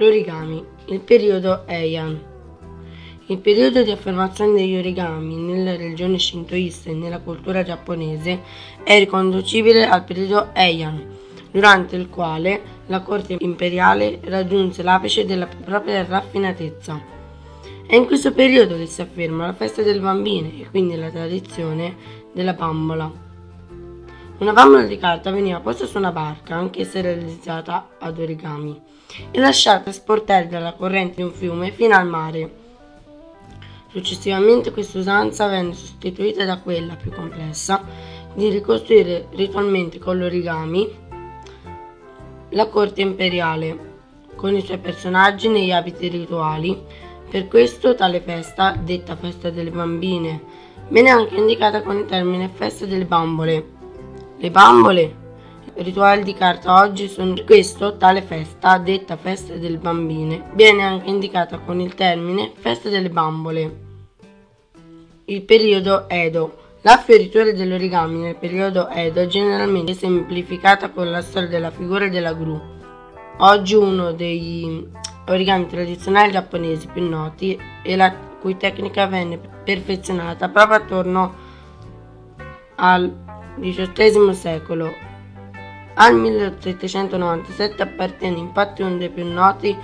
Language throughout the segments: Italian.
L'origami, il periodo Heian. Il periodo di affermazione degli origami nella religione shintoista e nella cultura giapponese è riconducibile al periodo Heian, durante il quale la corte imperiale raggiunse l'apice della propria raffinatezza. È in questo periodo che si afferma la festa del bambino e quindi la tradizione della bambola. Una bambola di carta veniva posta su una barca, anch'essa realizzata ad origami, e lasciata sportare dalla corrente di un fiume fino al mare. Successivamente questa usanza venne sostituita da quella più complessa di ricostruire ritualmente con l'origami la corte imperiale con i suoi personaggi negli abiti rituali. Per questo tale festa, detta festa delle bambine, viene anche indicata con il termine festa delle bambole. Le bambole rituali di carta oggi sono questo tale festa, detta festa delle bambine, viene anche indicata con il termine festa delle bambole. Il periodo Edo. La fioritura dell'origami nel periodo Edo è generalmente semplificata con la storia della figura della gru. Oggi uno degli origami tradizionali giapponesi più noti e la cui tecnica venne perfezionata proprio attorno al XVIII secolo al 1797 appartiene infatti uno dei più noti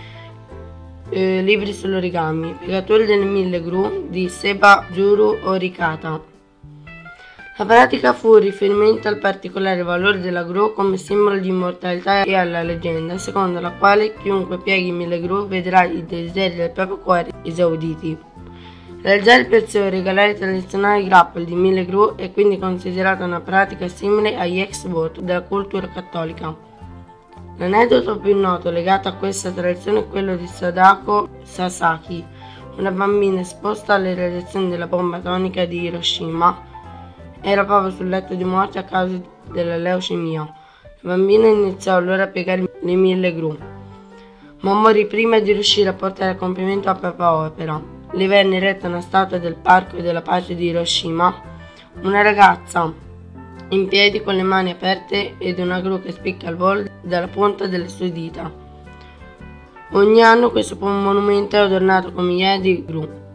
eh, libri sull'origami, Piegatori del Mille Gru di Seba Juru Orikata. La pratica fu un riferimento al particolare valore della gru come simbolo di immortalità e alla leggenda, secondo la quale chiunque pieghi mille gru vedrà i desideri del proprio cuore esauditi. Realizzare il pezzo e regalare i tradizionali grappoli di mille gru è quindi considerata una pratica simile agli ex voto della cultura cattolica. L'aneddoto più noto legato a questa tradizione è quello di Sadako Sasaki, una bambina esposta alle radiazioni della bomba atomica di Hiroshima. Era proprio sul letto di morte a causa della leucemia. La bambina iniziò allora a piegare le mille gru, ma morì prima di riuscire a portare a compimento la propria opera le venne eretta una statua del Parco della Pace di Hiroshima, una ragazza in piedi con le mani aperte ed una gru che spicca al volo dalla punta delle sue dita. Ogni anno questo monumento è adornato con migliaia di gru.